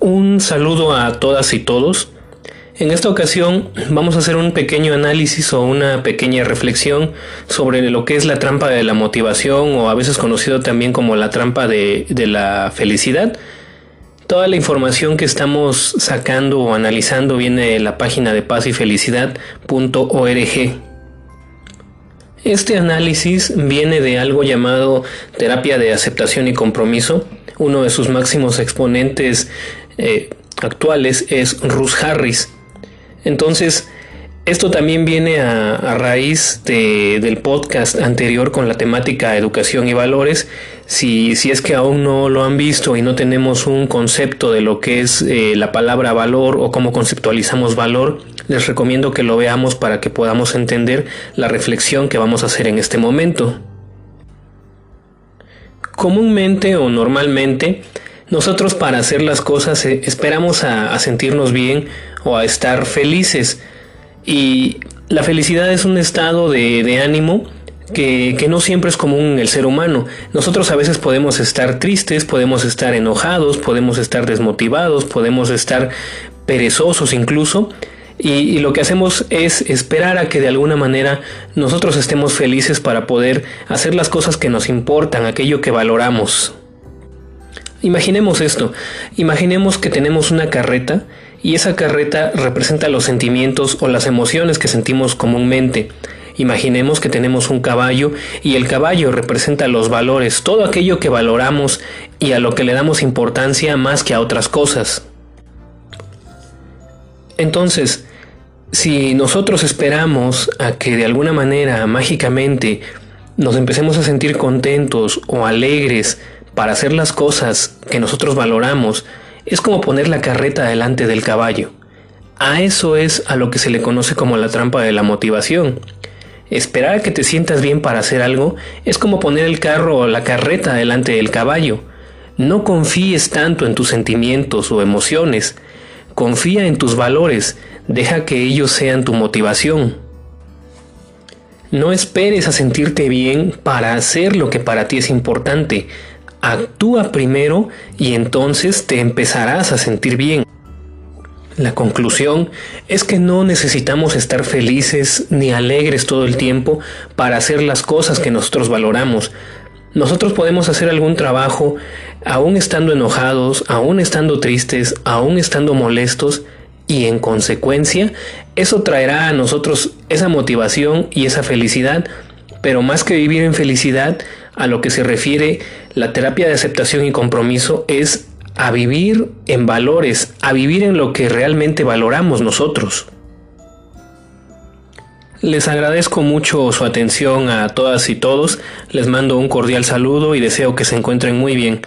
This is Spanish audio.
Un saludo a todas y todos. En esta ocasión vamos a hacer un pequeño análisis o una pequeña reflexión sobre lo que es la trampa de la motivación o a veces conocido también como la trampa de, de la felicidad. Toda la información que estamos sacando o analizando viene de la página de paz y felicidad.org. Este análisis viene de algo llamado terapia de aceptación y compromiso. Uno de sus máximos exponentes eh, actuales es Ruth Harris. Entonces, esto también viene a, raíz del podcast anterior con la temática educación y valores. Si, si, es que aún no lo han visto y no tenemos un concepto de lo que es eh, la palabra valor o cómo conceptualizamos valor, les recomiendo que lo veamos para que podamos entender la reflexión que vamos a hacer en este momento. Comúnmente o normalmente nosotros para hacer las cosas eh, esperamos a, sentirnos bien o a estar felices. Y la felicidad es un estado de, ánimo que, no siempre es común en el ser humano. Nosotros a veces podemos estar tristes, podemos estar enojados, podemos estar desmotivados, podemos estar perezosos incluso. Y, lo que hacemos es esperar a que de alguna manera nosotros estemos felices para poder hacer las cosas que nos importan, aquello que valoramos. Imaginemos esto, imaginemos que tenemos una carreta y esa carreta representa los sentimientos o las emociones que sentimos comúnmente. Imaginemos que tenemos un caballo y el caballo representa los valores, todo aquello que valoramos y a lo que le damos importancia más que a otras cosas. Entonces, si nosotros esperamos a que de alguna manera mágicamente nos empecemos a sentir contentos o alegres para hacer las cosas que nosotros valoramos es como poner la carreta delante del caballo. A eso es a lo que se le conoce como la trampa de la motivación. Esperar a que te sientas bien para hacer algo es como poner el carro o la carreta delante del caballo. No confíes tanto en tus sentimientos o emociones. Confía en tus valores. Deja que ellos sean tu motivación. No esperes a sentirte bien para hacer lo que para ti es importante. Actúa primero y entonces te empezarás a sentir bien. La conclusión es que no necesitamos estar felices ni alegres todo el tiempo para hacer las cosas que nosotros valoramos. Nosotros podemos hacer algún trabajo aún estando enojados, aún estando tristes, aún estando molestos y en consecuencia eso traerá a nosotros esa motivación y esa felicidad, pero más que vivir en felicidad, a lo que se refiere la terapia de aceptación y compromiso es a vivir en valores, a vivir en lo que realmente valoramos nosotros. Les agradezco mucho su atención a todas y todos, les mando un cordial saludo y deseo que se encuentren muy bien.